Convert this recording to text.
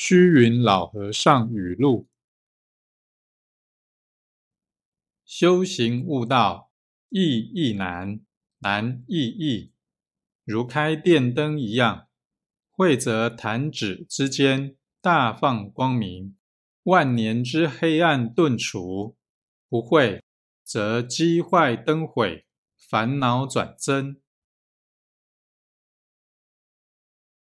虚云老和尚语录：修行悟道，易亦难，难易易，如开电灯一样。会则弹指之间大放光明，万年之黑暗顿除；不会，则机坏灯毁，烦恼转增。